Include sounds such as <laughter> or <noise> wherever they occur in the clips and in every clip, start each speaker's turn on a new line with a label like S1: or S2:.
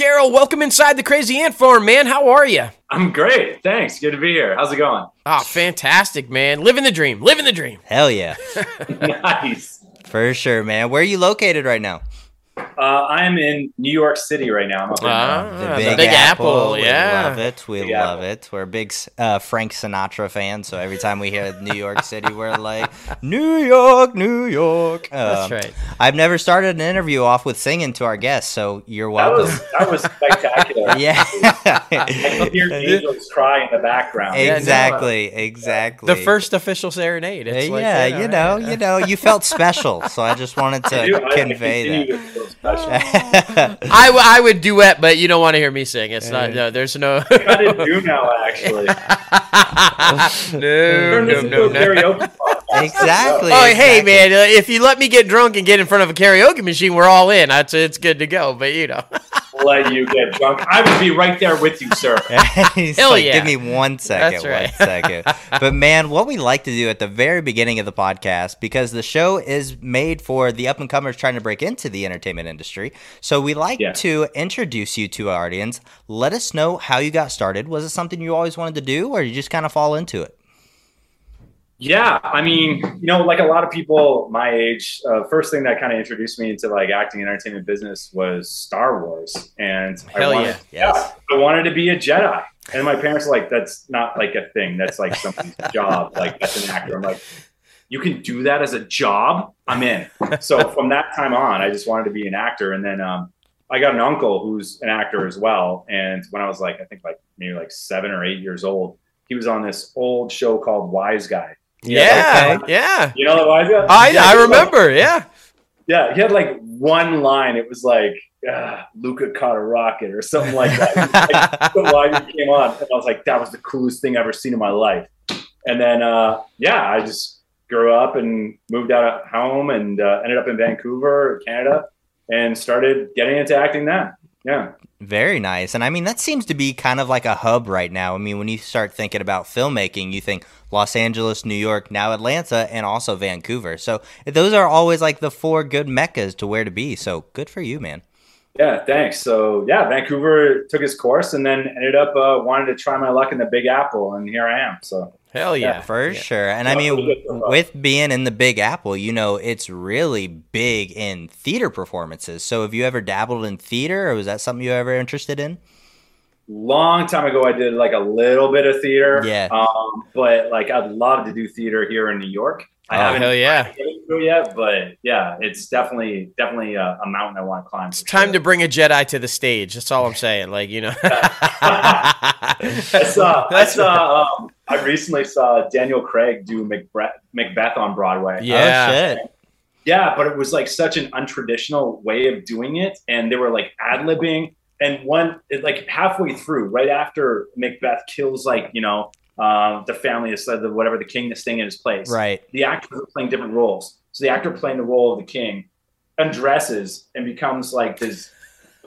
S1: Carroll. Welcome inside the Crazy Ant Farm, man. How are you?
S2: I'm great. Thanks. Good to be here. How's it going?
S1: Oh, fantastic, man. Living the dream. Living the dream.
S3: Hell yeah. <laughs>
S2: nice.
S3: For sure, man. Where are you located right now?
S2: Uh, I'm in New York City right now. I'm up in,
S1: Ah,
S2: uh,
S1: the Big Apple,
S3: We
S1: yeah.
S3: love it. We
S2: Big
S3: love
S2: Apple.
S3: it. We're big uh, Frank Sinatra fans, so every time we hear New York City, we're like, New York, New York.
S1: That's
S3: Um,
S1: right.
S3: I've never started an interview off with singing to our guests, so you're
S2: that
S3: welcome.
S2: was that was spectacular. <laughs>
S3: yeah.
S2: I could hear <laughs> angels cry in the background.
S1: Yeah, no,
S3: exactly, exactly.
S1: The first official serenade.
S3: Uh,
S1: It's like,
S3: yeah, you know, you know, you felt special, so I just wanted
S2: I do-
S3: to
S2: I- I
S3: convey
S2: continue
S3: that.
S2: To feel special.
S1: I, w- I would duet, but you don't want to hear me sing. It's not. No, there's no.
S2: kind of do now, actually. <laughs>
S1: no,
S2: Turn
S1: no, no, no.
S3: Exactly.
S1: Oh, hey,
S3: exactly.
S1: man! Uh, if you let me get drunk and get in front of a karaoke machine, we're all in. That's it's good to go. But you know, <laughs>
S2: Let you get drunk. I would be right there with you, sir. <laughs>
S3: He's
S1: Hell
S3: like,
S1: yeah.
S3: Give me one second,
S1: That's right.
S3: one second. <laughs> But man, what we like to do at the very beginning of the podcast, because the show is made for the up and comers trying to break into the entertainment industry. So we like
S2: Yeah.
S3: to introduce you to our audience. Let us know how you got started. Was it something you always wanted to do, or you just kind of fall into it?
S2: Yeah, I mean, you know, like a lot of people my age, uh, first thing that kind of introduced me into like acting and entertainment business was Star Wars, and
S1: Hell
S2: I wanted,
S1: yeah.
S3: Yes.
S2: I wanted to be a Jedi, and my parents were like, "That's not like a thing. That's like somebody's <laughs> job. Like that's an actor." I'm like, "You can do that as a job? I'm in." So from that time on, I just wanted to be an actor, and then um, I got an uncle who's an actor as well. And when I was like, I think like maybe like seven or eight years old, he was on this old show called Wise Guy.
S1: Yeah, yeah.
S2: You know the Wise Guy?
S1: I
S2: Yeah,
S1: I
S2: was like-
S1: remember. Yeah.
S2: yeah, he had like one line. It was like, ah, Luca caught a rocket or something like that. like, <laughs> the line that came on. And I was like, that was the coolest thing I've ever seen in my life. And then, uh, yeah, I just grew up and moved out of home and uh, ended up in Vancouver, Canada, and started getting into acting then. Yeah.
S3: Very nice. And I mean, that seems to be kind of like a hub right now. I mean, when you start thinking about filmmaking, you think Los Angeles, New York, now Atlanta, and also Vancouver. So those are always like the four good meccas to where to be. So good for you, man.
S2: Yeah, thanks. So, yeah, Vancouver took his course and then ended up uh, wanting to try my luck in the Big Apple. And here I am. So,
S1: Hell yeah.
S3: For
S1: Yeah.
S3: sure. And I mean,
S2: pretty good so far.
S3: with being in the Big Apple, you know, it's really big in theater performances. So have you ever dabbled in theater or was that something you were ever interested in?
S2: Long time ago i did like a little bit of theater
S3: Yeah.
S2: um but like i'd love to do theater here in new york i
S3: Oh,
S2: haven't
S1: hell yeah.
S2: get into it yet but yeah it's definitely definitely a, a mountain i want to climb
S1: It's time to bring a Jedi to the stage. That's all I'm saying. Like you know. <laughs>
S2: i saw i saw um, i recently saw daniel craig do macbeth, macbeth on broadway
S1: Yeah.
S3: Oh, shit.
S2: Yeah, but it was like such an untraditional way of doing it, and they were like ad libbing. And one, like halfway through, right after Macbeth kills, like you know, um, the family is the whatever the king is staying in his place.
S3: Right.
S2: The actors are playing different roles. So the actor playing the role of the king undresses and becomes like this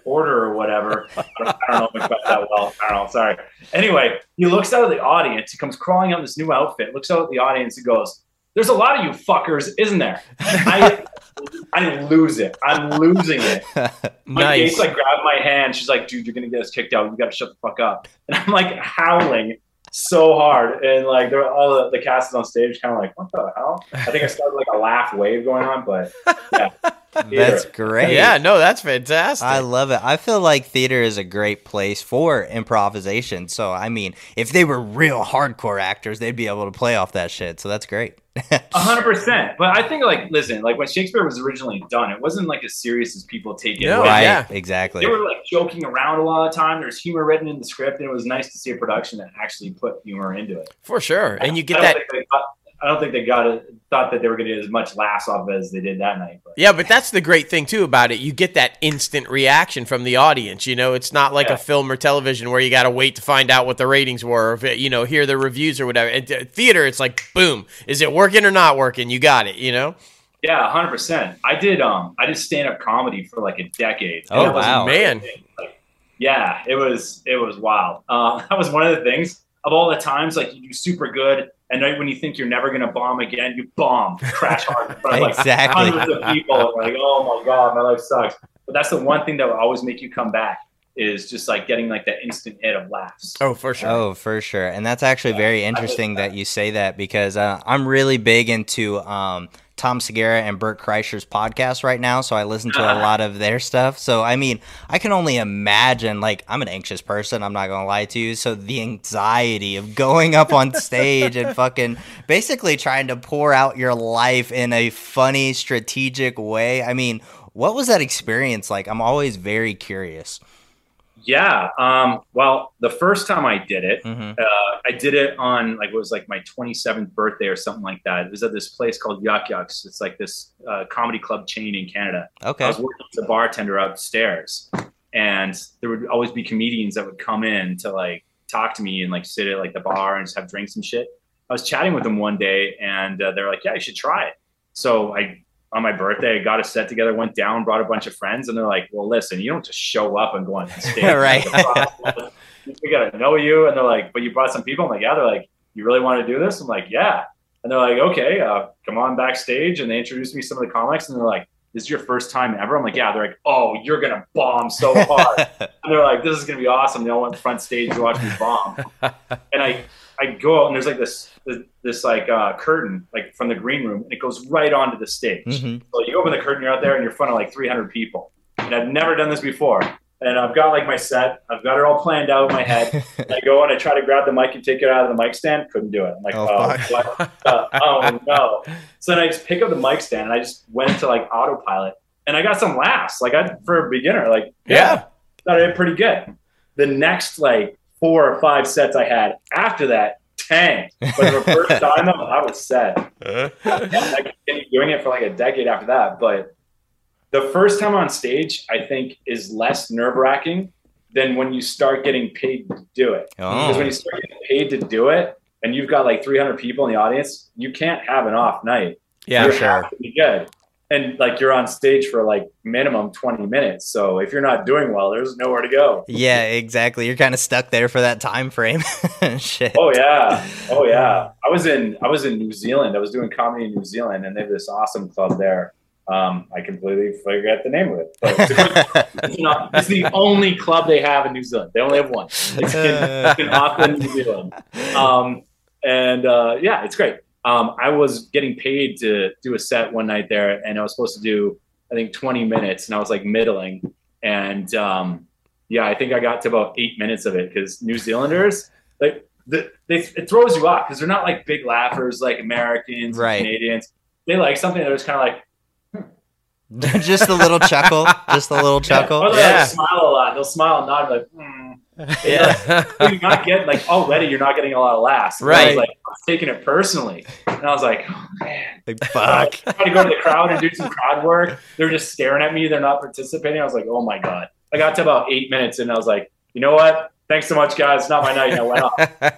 S2: order or whatever. <laughs> I don't, I don't know Macbeth that well. I don't know. Sorry. Anyway, he looks out at the audience. He comes crawling out in this new outfit. Looks out at the audience and goes, "There's a lot of you fuckers, isn't there?" I <laughs> I lose it. I'm losing it. <laughs> My
S1: nice.
S2: niece like grabbed my hand. She's like, "Dude, you're gonna get us kicked out. You got to shut the fuck up." And I'm like howling so hard, and like there all the, the cast is on stage, kind of like, "What the hell?" I think I started like a laugh wave going on, but yeah, <laughs>
S3: That's great.
S1: Yeah. No, that's fantastic.
S3: I love it. I feel like theater is a great place for improvisation. So, I mean, if they were real hardcore actors, they'd be able to play off that shit. So, that's great. <laughs>
S2: A hundred percent. But I think like, listen, like when Shakespeare was originally done, it wasn't like as serious as people take it.
S1: No,
S3: right.
S1: yeah.
S3: Exactly.
S2: They were like joking around a lot of time. There's humor written in the script, and it was nice to see a production that actually put humor into it.
S1: For sure. And you
S2: I
S1: get
S2: don't
S1: that.
S2: Think they got- I don't think they got it. Thought that they were going to get as much laughs off as they did that night. But
S1: Yeah, but that's the great thing too about it. You get that instant reaction from the audience. You know, it's not like
S2: Yeah.
S1: a film or television where you got to wait to find out what the ratings were, or if you know, hear the reviews or whatever. At theater, it's like, boom, is it working or not working? You got it. You know.
S2: yeah, hundred percent. I did. Um, I did stand up comedy for like a decade.
S3: Oh,
S2: And it was
S3: wow.
S1: Man.
S2: Like, yeah, it was. It was wild. Uh, <laughs> that was one of the things. Of all the times, like you do super good, and right when you think you're never going to bomb again, you bomb, crash hard in front of like
S3: Exactly.
S2: hundreds of people. like, oh my god, my life sucks. But that's the one thing that will always make you come back. is just like getting like that instant hit of laughs.
S1: Oh, for sure.
S3: Oh, for sure. And that's actually very interesting that you say that because uh, I'm really big into um, Tom Segura and Bert Kreischer's podcast right now. So I listen to a <laughs> lot of their stuff. So, I mean, I can only imagine, like, I'm an anxious person. I'm not going to lie to you. So the anxiety of going up on <laughs> stage and fucking basically trying to pour out your life in a funny, strategic way. I mean, what was that experience like? I'm always very curious.
S2: Yeah. Um, well, the first time I did it,
S3: Mhm.
S2: uh, I did it on like it was like my 27th birthday or something like that. It was at this place called Yuk Yuk's. It's like this uh, comedy club chain in Canada.
S3: Okay.
S2: I was working as a bartender upstairs, and there would always be comedians that would come in to like talk to me and like sit at like the bar and just have drinks and shit. I was chatting with them one day, and uh, they're like, "Yeah, you should try it." So I, on my birthday, I got a set together, went down, brought a bunch of friends, and they're like, "Well, listen, you don't just show up and go on <laughs> stage,
S3: Right.
S2: we gotta know you." And they're like, "But you brought some people." I'm like, "Yeah." They're like, "You really want to do this?" I'm like, "Yeah." And they're like, "Okay, uh, come on backstage." And they introduced me to some of the comics, and they're like, "This is your first time ever?" I'm like, "Yeah." They're like, "Oh, you're gonna bomb so hard." <laughs> and they're like, "This is gonna be awesome." They all went front stage to watch me bomb. <laughs> and I, I go out and there's like this, this, this like uh, curtain like from the green room, and it goes right onto the stage.
S3: Mhm.
S2: So you open the curtain, you're out there, and you're in front of like 300 people. And I've never done this before. And I've got like my set, I've got it all planned out in my head. <laughs> I go and I try to grab the mic and take it out of the mic stand. Couldn't do it. I'm like,
S3: Oh,
S2: oh, what? Uh, <laughs> oh no. So then I just pick up the mic stand and I just went into like autopilot. And I got some laughs. Like I for a beginner, like
S1: Yeah.
S2: thought I did pretty good. The next like four or five sets I had after that tanked. But the <laughs> first time I was set. And I continued doing it for like a decade after that. But the first time on stage, I think, is less nerve wracking than when you start getting paid to do it. Oh. Because when
S3: Oh.
S2: you start getting paid to do it, and you've got like 300 people in the audience, you can't have an off night.
S1: yeah.
S2: you
S3: sure.
S2: have to be good. And like you're on stage for like minimum 20 minutes. So if you're not doing well, there's nowhere to go.
S3: Yeah, exactly. You're kind of stuck there for that time frame. <laughs> Shit.
S2: Oh yeah, oh yeah. I was in I was in New Zealand. I was doing comedy in New Zealand, and they have this awesome club there. Um, I completely forget the name of it, but it's, <laughs> it's not, it's the only club they have in New Zealand. They only have one. It's in, in <laughs> Auckland, New Zealand. Um, and uh, yeah, it's great. Um, I was getting paid to do a set one night there, and I was supposed to do I think 20 minutes, and I was like middling. And um, yeah, I think I got to about eight minutes of it because New Zealanders like the, they, it throws you off because they're not like big laughers like Americans,
S3: Right.
S2: Canadians. They like something that was kind of like <laughs>
S3: just a little chuckle. Just a little chuckle.
S1: Yeah.
S2: like, smile a lot. They'll smile and nod like. Mm. <laughs>
S1: Yeah.
S2: You're not getting like already. You're not getting a lot of laughs. And I
S1: Right.
S2: was like I was taking it personally, and I was like, oh, man.
S3: Like, fuck. <laughs>
S2: trying to go to the crowd and do some crowd work. They're just staring at me. They're not participating. I was like, oh my god. I got to about eight minutes and I was like, you know what? Thanks so much, guys. It's not my night. And I went off.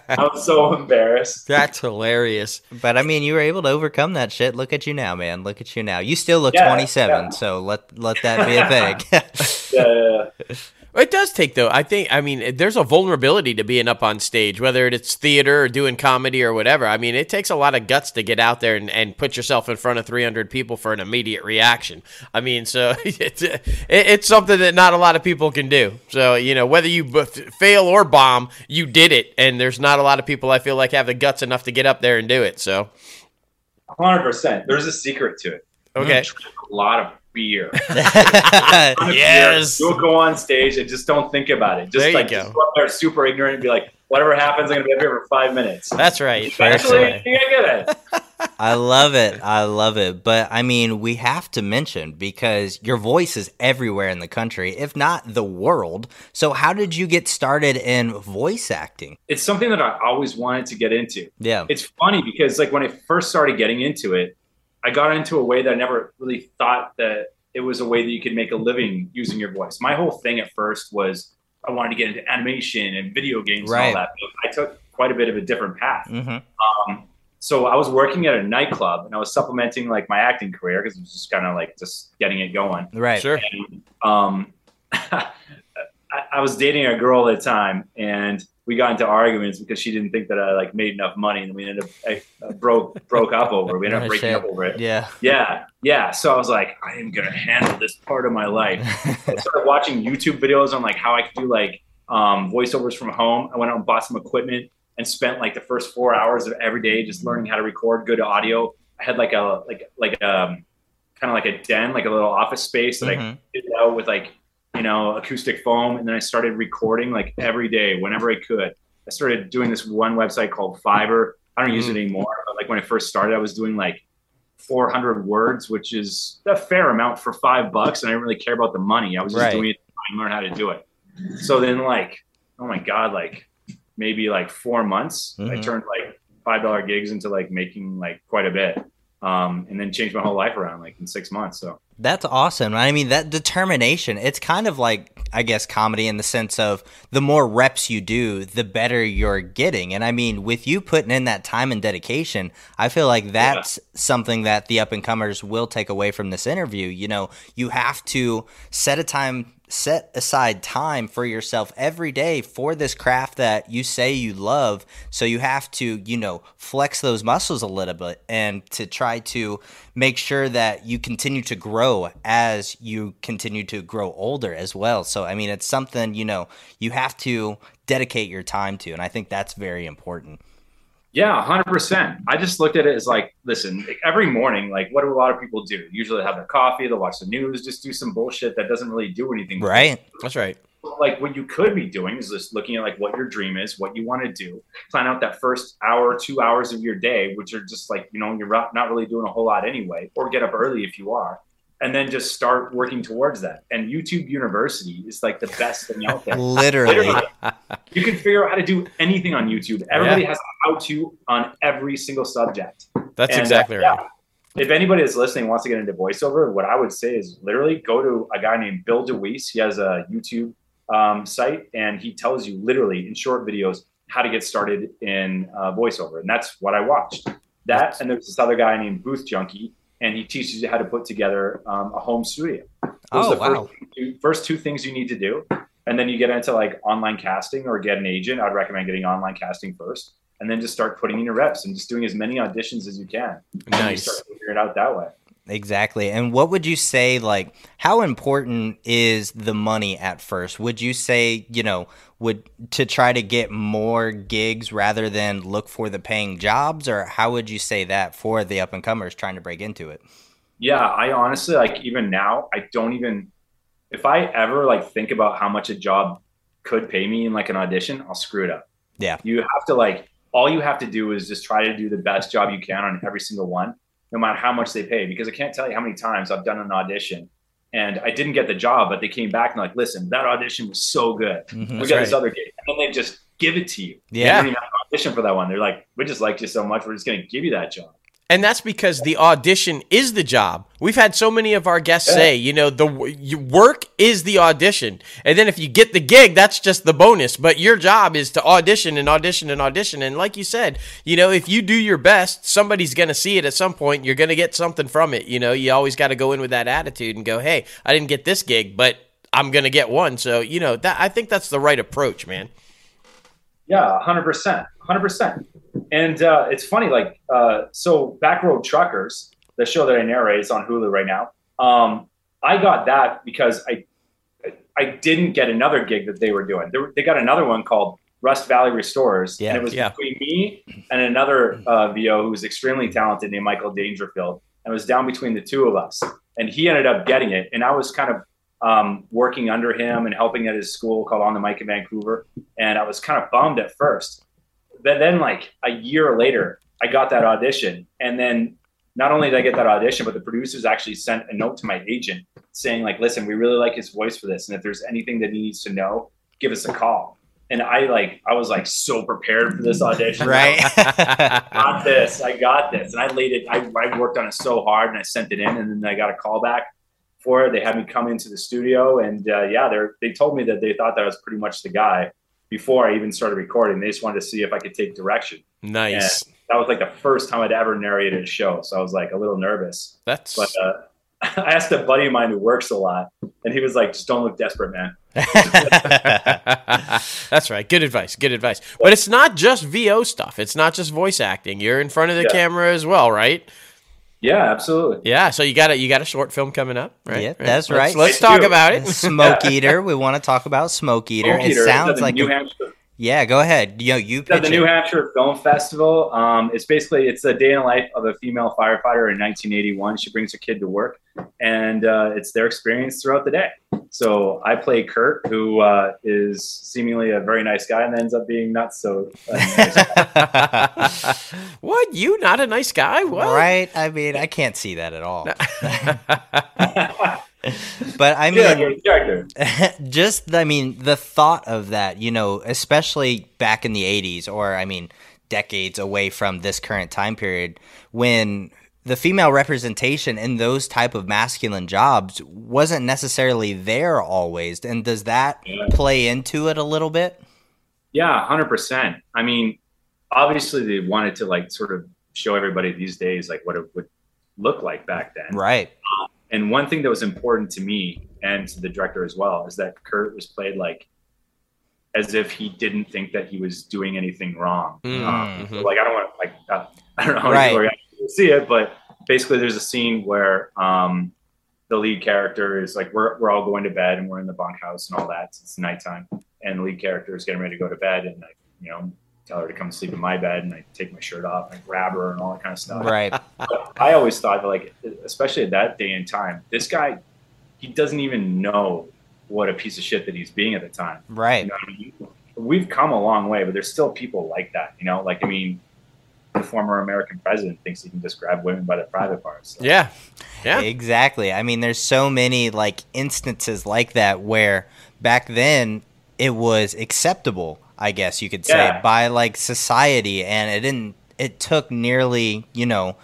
S2: I was so embarrassed.
S1: That's hilarious.
S3: But I mean, you were able to overcome that shit. Look at you now, man. Look at you now. You still look
S2: Yeah,
S3: 27,
S2: yeah.
S3: so let let that be a thing. <laughs>
S2: Yeah,
S1: It does take though. I think. I mean, there's a vulnerability to being up on stage, whether it's theater or doing comedy or whatever. I mean, it takes a lot of guts to get out there and, and put yourself in front of 300 people for an immediate reaction. I mean, so <laughs> it's it's something that not a lot of people can do. So you know, whether you b- fail or bomb, you did it, and there's not a lot of people I feel like have the guts enough to get up there and do it. So
S2: hundred percent. There's a secret to it.
S1: okay,
S2: a lot of beer. <laughs> <laughs>
S1: yes,
S2: You'll go on stage and just don't think about it. Just
S1: There you
S2: like
S1: go.
S2: just go up there super ignorant and be like, whatever happens, I'm gonna be up here for five minutes.
S1: that's right.
S2: Eventually,
S3: right.
S2: you get it. <laughs>
S3: I love it. I love it. But I mean, we have to mention because your voice is everywhere in the country, if not the world. So, how did you get started in voice acting?
S2: It's something that I always wanted to get into.
S3: Yeah.
S2: It's funny because like when I first started getting into it, I got into a way that I never really thought that it was a way that you could make a living using your voice. My whole thing at first was I wanted to get into animation and video games
S3: Right.
S2: and all that. But I took quite a bit of a different path.
S3: hmm
S2: Um, so I was working at a nightclub and I was supplementing like my acting career because it was just kind of like just getting it going.
S3: Right.
S1: Sure.
S2: um, <laughs> I, I was dating a girl at the time, and we got into arguments because she didn't think that I like made enough money, and we ended up I, uh, broke broke up over. it. We ended up
S3: Oh,
S2: breaking up over it.
S3: Yeah.
S2: Yeah, yeah. So I was like, I am gonna handle this part of my life. <laughs> I started watching YouTube videos on like how I could do like um, voiceovers from home. I went out and bought some equipment and spent like the first four hours of every day just learning how to record good audio. I had like a like like um kind of like a den, like a little office space that I
S3: Mhm.
S2: did out with like you know acoustic foam, and then I started recording like every day whenever I could. I started doing this one website called Fiverr. I don't use it anymore, but like when I first started, I was doing like 400 words, which is a fair amount for five bucks, and I didn't really care about the money. I was just
S3: Right.
S2: doing it to learn how to do it. So then, like, oh my god, like maybe like four months, I
S3: Mhm.
S2: turned like five dollar gigs into like making like quite a bit, um, and then changed my whole life around like in six months. So
S3: That's awesome. I mean, that determination, it's kind of like, I guess, comedy in the sense of the more reps you do, the better you're getting. And I mean, with you putting in that time and dedication, I feel like that's something that the up and comers will take away from this interview. You know, you have to set a time, set aside time for yourself every day for this craft that you say you love. So you have to, you know, flex those muscles a little bit and to try to make sure that you continue to grow as you continue to grow older as well. So, I mean, it's something, you know, you have to dedicate your time to. And I think that's very important.
S2: Yeah, hundred percent. I just looked at it as like, listen, every morning, like, what do a lot of people do? Usually, they have their coffee, they'll watch the news, just do some bullshit that doesn't really do anything.
S3: Right?
S1: That's right.
S2: Like, what you could be doing is just looking at like what your dream is, what you want to do, plan out that first hour, two hours of your day, which are just like, you know, you're not really doing a whole lot anyway, or get up early if you are, and then just start working towards that. And YouTube University is like the best thing out there. <laughs>
S3: Literally.
S2: You can figure out how to do anything on YouTube. Everybody has a how to on every single subject.
S1: That's
S2: And,
S1: exactly
S2: yeah.
S1: right.
S2: If anybody that's listening wants to get into voiceover, what I would say is literally go to a guy named Bill DeWees. He has a YouTube um, site and he tells you literally in short videos how to get started in uh, voiceover. And that's what I watched. That and there's this other guy named Booth Junkie, and he teaches you how to put together um, a home studio. Those
S3: Oh,
S2: are the
S3: wow.
S2: first two, first two things you need to do. And then you get into like online casting or get an agent. I'd recommend getting online casting first. And then just start putting in your reps and just doing as many auditions as you can. And you
S1: Nice.
S2: start figuring it out that way.
S3: Exactly. And what would you say, like, how important is the money at first? Would you say, you know, would to try to get more gigs rather than look for the paying jobs? Or how would you say that for the up and comers trying to break into it?
S2: Yeah, I honestly like even now, I don't even if I ever like think about how much a job could pay me in like an audition, I'll screw it up.
S3: Yeah.
S2: You have to like all you have to do is just try to do the best job you can on every single one, no matter how much they pay. Because I can't tell you how many times I've done an audition and I didn't get the job, but they came back and like, listen, that audition was so good.
S3: Mhm.
S2: we got this other gig. And then they just give it to you. You
S3: Yeah.
S2: don't even have to audition for that one. They're like, we just liked you so much, we're just gonna give you that job.
S1: And that's because the audition is the job. We've had so many of our guests
S2: Yeah.
S1: say, you know, the work is the audition, and then if you get the gig, that's just the bonus. But your job is to audition and audition and audition. And like you said, you know, if you do your best, somebody's going to see it at some point. You're going to get something from it. You know, you always got to go in with that attitude and go, hey, I didn't get this gig, but I'm going to get one. So you know, that I think that's the right approach, man.
S2: Yeah, hundred percent, hundred percent. And uh, it's funny, like uh, so, Backroad Truckers, the show that I narrate, is on Hulu right now. Um, I got that because I I didn't get another gig that they were doing. They, were, they got another one called Rust Valley Restorers,
S3: Yeah,
S2: and it was
S1: yeah.
S2: between me and another uh, VO who was extremely talented named Michael Dangerfield, and it was down between the two of us. And he ended up getting it, and I was kind of um, working under him and helping at his school called On the Mic in Vancouver and I was kind of bummed at first. But then, like a year later, I got that audition, and then not only did I get that audition, but the producers actually sent a note to my agent saying, like, "Listen, we really like his voice for this, and if there's anything that he needs to know, give us a call." And I like, I was like so prepared for this audition.
S3: Right? <laughs>
S2: I got this. I got this. And I laid it. I, I worked on it so hard, and I sent it in, and then I got a call back for it. They had me come into the studio, and uh, yeah, they they told me that they thought that I was pretty much the guy before I even started recording. They just wanted to see if I could take direction.
S1: nice.
S2: That was like the first time I'd ever narrated a show, so I was like a little nervous.
S1: That's
S2: But uh, <laughs> I asked a buddy of mine who works a lot, and he was like, "Just don't look desperate, man." <laughs>
S1: That's right. Good advice. Good advice. But it's not just VO stuff. It's not just voice acting. You're in front of the
S2: Yeah.
S1: camera as well, right?
S2: Yeah, absolutely.
S1: Yeah. So you got a you got a short film coming up, right?
S3: Yeah, that's
S1: Let's-
S3: right.
S1: Let's talk about it.
S3: Smoke <laughs> Eater. We want to talk about Smoke Eater.
S2: Smoke
S3: It
S2: Eater,
S3: sounds
S2: it's at the
S3: like
S2: New
S3: a-
S2: Hampshire
S3: yeah. Go ahead. You know, you
S2: It's at
S3: pitch
S2: the New
S3: it.
S2: Hampshire Film Festival. Um, it's basically it's a day in the life of a female firefighter in 1981. She brings her kid to work, and uh, it's their experience throughout the day. So I play Kurt, who uh, is seemingly a very nice guy, and ends up being not so. Uh, nice. <laughs>
S1: what? You not a nice guy? What?
S3: Right? I mean, I can't see that at all. <laughs> <laughs> <laughs> But I
S2: yeah,
S3: mean,
S2: character. <laughs>
S3: just I mean the thought of that, you know, especially back in the 80s or I mean decades away from this current time period when the female representation in those type of masculine jobs wasn't necessarily there always and does that
S2: Yeah.
S3: play into it a little bit?
S2: Yeah, hundred percent. I mean, obviously they wanted to like sort of show everybody these days like what it would look like back then.
S3: Right.
S2: Um, And one thing that was important to me and to the director as well is that Kurt was played like as if he didn't think that he was doing anything wrong.
S1: Mm,
S2: Um, so,
S1: mhm.
S2: like I don't want to like uh, I don't know how
S3: Right.
S2: many people are gonna see it, but basically there's a scene where um, the lead character is like we're we're all going to bed and we're in the bunkhouse and all that. It's nighttime, and the lead character is getting ready to go to bed, and like you know tell her to come sleep in my bed, and I take my shirt off and I grab her and all that kind of stuff.
S3: Right.
S2: But I always thought that, like, especially at that day and time, this guy, he doesn't even know what a piece of shit that he's being at the time. You
S3: Right.
S2: know I mean? We've come a long way, but there's still people like that. You know, like I mean, the former American president thinks he can just grab women by their private parts. So,
S1: Yeah. Yeah.
S3: Exactly. I mean, there's so many like instances like that where back then it was acceptable, I guess you could say,
S2: Yeah.
S3: by like society, and it didn't. It took nearly, you know,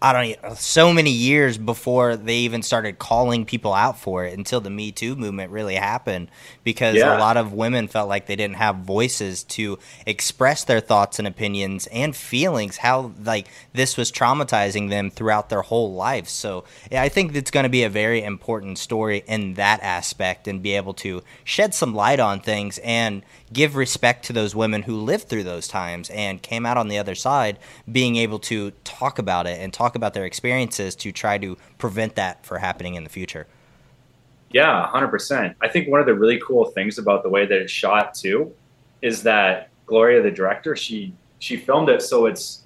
S3: I don't so many years before they even started calling people out for it until the Me Too movement really happened because
S2: Yeah.
S3: a lot of women felt like they didn't have voices to express their thoughts and opinions and feelings how like this was traumatizing them throughout their whole life. So, yeah, I think it's going to be a very important story in that aspect and be able to shed some light on things and give respect to those women who lived through those times and came out on the other side being able to talk about it and talk about their experiences to try to prevent that for happening in the future.
S2: Yeah, hundred percent. I think one of the really cool things about the way that it's shot too is that Gloria, the director, she she filmed it so it's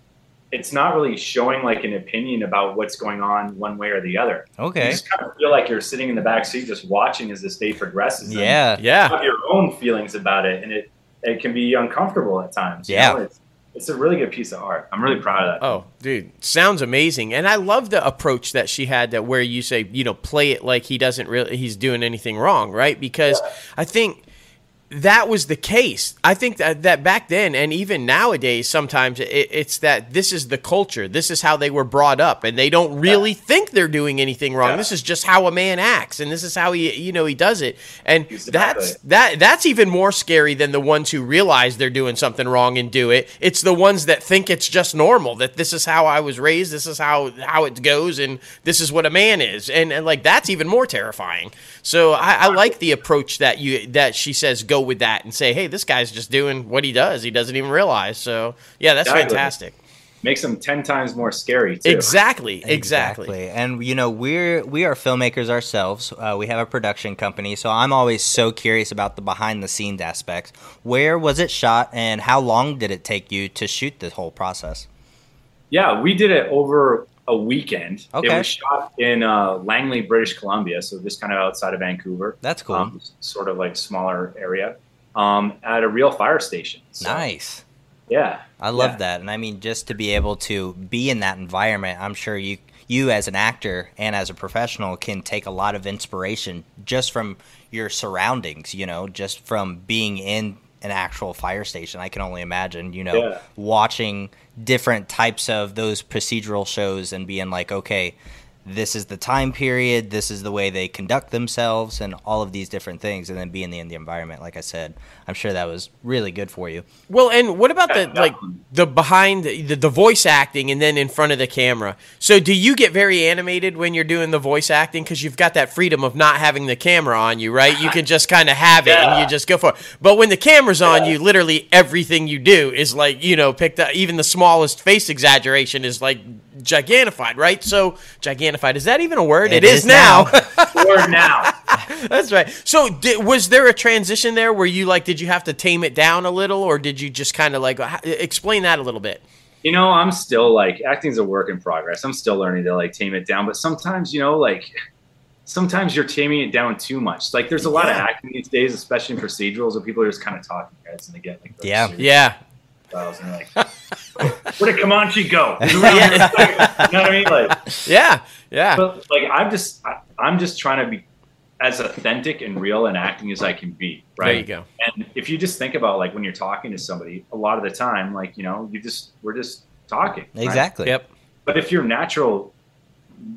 S2: it's not really showing like an opinion about what's going on one way or the other.
S3: Okay.
S2: You just kind of feel like you're sitting in the back seat just watching as this day progresses. and
S3: Yeah.
S2: you
S1: Yeah.
S2: have your own feelings about it, and it it can be uncomfortable at times. you
S3: Yeah.
S2: know? It's, it's a really good piece of art. I'm really proud of that.
S1: Oh, dude, sounds amazing. And I love the approach that she had that where you say, you know, play it like he doesn't really he's doing anything wrong, right? Because I think that was the case. I think that, that back then and even nowadays, sometimes it, it's that this is the culture. This is how they were brought up, and they don't really think they're doing anything wrong.
S2: Yeah.
S1: This is just how a man acts, and this is how he, you know, he does it. And
S2: Exactly.
S1: that's that. That's even more scary than the ones who realize they're doing something wrong and do it. It's the ones that think it's just normal. That this is how I was raised. This is how how it goes, and this is what a man is. And, and like that's even more terrifying. So I, I like the approach that you that she says go with that and say, hey, this guy's just doing what he does. He doesn't even realize. So yeah, that's
S2: Exactly.
S1: fantastic.
S2: Makes them ten times more scary too.
S1: Exactly, exactly.
S3: And you know, we're we are filmmakers ourselves. Uh, we have a production company, so I'm always so curious about the behind the scenes aspects. Where was it shot, and how long did it take you to shoot this whole process?
S2: Yeah, we did it over a weekend.
S3: Okay.
S2: It was shot in uh, Langley, British Columbia, so just kind of outside of Vancouver.
S3: That's cool.
S2: Um, sort of like smaller area um, at a real fire station. So,
S3: nice.
S2: Yeah.
S3: I love
S2: Yeah.
S3: that, and I mean, just to be able to be in that environment, I'm sure you you as an actor and as a professional can take a lot of inspiration just from your surroundings. You know, just from being in an actual fire station. I can only imagine. You know,
S2: Yeah.
S3: watching different types of those procedural shows and being like, okay. This is the time period, this is the way they conduct themselves, and all of these different things, and then being in the environment. Like I said, I'm sure that was really good for you.
S1: Well, and what about the like the behind the, the voice acting and then in front of the camera? So, do you get very animated when you're doing the voice acting because you've got that freedom of not having the camera on you, right? You can just kind of have it
S2: Yeah.
S1: and you just go for it. But when the camera's on
S2: Yeah.
S1: you, literally everything you do is like you know picked up. Even the smallest face exaggeration is like gigantified, right? So, gigantified is that even a word?
S3: It
S1: it is,
S3: is
S1: now. <laughs>
S2: Word now.
S1: That's right. So, di was there a transition there where you like did you have to tame it down a little, or did you just kind of like uh, explain that a little bit?
S2: You know, I'm still like acting's a work in progress. I'm still learning to like tame it down, but sometimes, you know, like sometimes you're taming it down too much. Like there's a lot of acting these days, especially in procedurals, where people are just kind of talking heads and they get like
S3: Yeah.
S2: Oh, serious
S1: Yeah.
S2: Styles and they're like, <laughs> where did Comanche go? <laughs> You know what I mean? Like,
S1: Yeah. Yeah.
S2: but like I'm just I, I'm just trying to be as authentic and real and acting as I can be. Right.
S1: There you go.
S2: And if you just think about like when you're talking to somebody, a lot of the time, like you know, you just we're just talking. right?
S3: Exactly.
S1: Yep.
S2: But if your natural,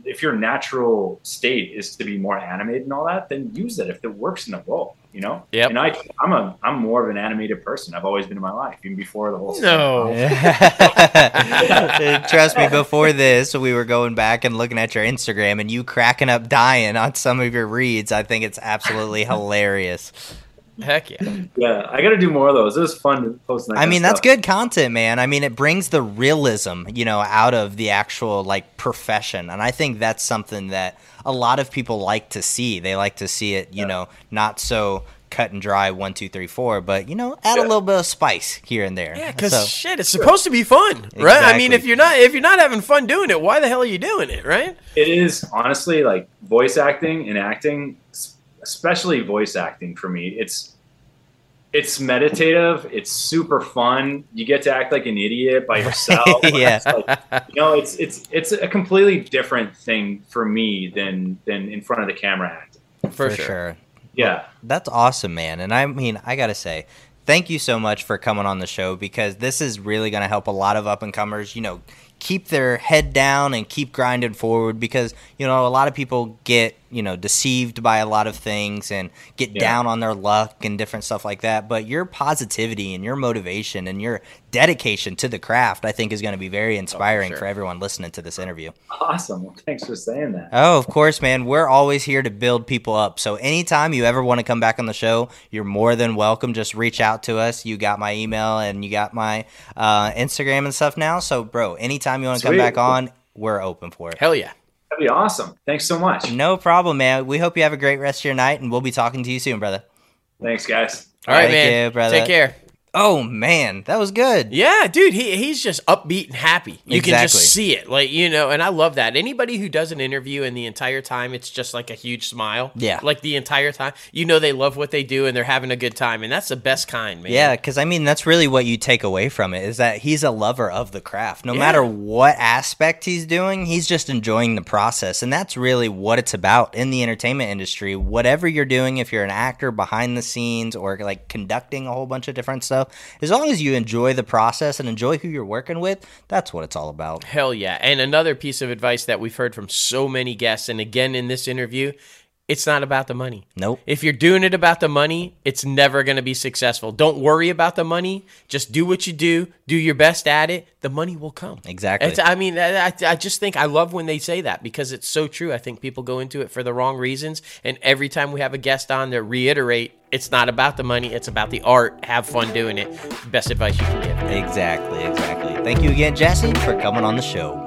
S2: if your natural state is to be more animated and all that, then use it if it works in the role. You know.
S1: Yep.
S2: And I, I'm a, I'm more of an animated person. I've always been in my life, even before the whole.
S1: No. <laughs>
S3: Trust me, before this, we were going back and looking at your Instagram and you cracking up dying on some of your reads. I think it's absolutely hilarious.
S1: Heck yeah.
S2: Yeah, I got to do more of those. It was fun to post. that
S3: I
S2: kind of
S3: mean, that's
S2: stuff.
S3: good content, man. I mean, it brings the realism, you know, out of the actual like profession. And I think that's something that a lot of people like to see. They like to see it, you
S2: Yeah.
S3: know, not so cut and dry one, two, three, four, but you know, add a little bit of spice here and there.
S1: Yeah, because
S3: So-
S1: shit, it's supposed to be fun, right? I mean, if you're not if you're not having fun doing it, why the hell are you doing it, right?
S2: It is honestly like voice acting and acting, s- especially voice acting for me. It's it's meditative. It's super fun. You get to act like an idiot by yourself. <laughs>
S3: Yeah.
S2: It's like, you know, it's it's it's a completely different thing for me than than in front of the camera acting.
S1: For,
S3: for
S1: sure.
S3: sure.
S2: Yeah.
S3: That's awesome, man. And I mean, I got to say, thank you so much for coming on the show because this is really going to help a lot of up and comers, you know, keep their head down and keep grinding forward because, you know, a lot of people get, you know, deceived by a lot of things and get
S2: Yeah.
S3: down on their luck and different stuff like that. But your positivity and your motivation and your dedication to the craft, I think, is going to be very inspiring
S1: sure.
S3: for everyone listening to this interview.
S2: Awesome. Well, thanks for saying that.
S3: Oh, of course, man. We're always here to build people up. So anytime you ever want to come back on the show, you're more than welcome. Just reach out to us. You got my email and you got my uh, Instagram and stuff now. So, bro, anytime you want to come back on, we're open for it.
S1: Hell yeah.
S2: That'd be awesome. Thanks so much.
S3: No problem, man. We hope you have a great rest of your night, and we'll be talking to you soon, brother.
S2: Thanks, guys.
S1: All right,
S3: Thank
S1: man.
S3: you, brother.
S1: Take care.
S3: Oh man, that was good.
S1: Yeah, dude, he he's just upbeat and happy. You can just see it, like you know, and I love that. Anybody who does an interview and the entire time it's just like a huge smile,
S3: Yeah.
S1: like the entire time, you know, they love what they do and they're having a good time, and that's the best kind, man.
S3: Yeah, because I mean, that's really what you take away from it is that he's a lover of the craft. No
S1: Yeah.
S3: matter what aspect he's doing, he's just enjoying the process. And that's really what it's about in the entertainment industry. Whatever you're doing, if you're an actor behind the scenes or like conducting a whole bunch of different stuff, as long as you enjoy the process and enjoy who you're working with, that's what it's all about.
S1: Hell yeah. And another piece of advice that we've heard from so many guests, and again in this interview, it's not about the money.
S3: Nope.
S1: If you're doing it about the money, it's never going to be successful. Don't worry about the money. Just do what you do. Do your best at it. The money will come.
S3: Exactly.
S1: It's, I mean, I, I just think I love when they say that because it's so true. I think people go into it for the wrong reasons. And every time we have a guest on to reiterate, it's not about the money. It's about the art. Have fun doing it. Best advice you can give.
S3: Exactly, exactly. Thank you again, Jesse, for coming on the show.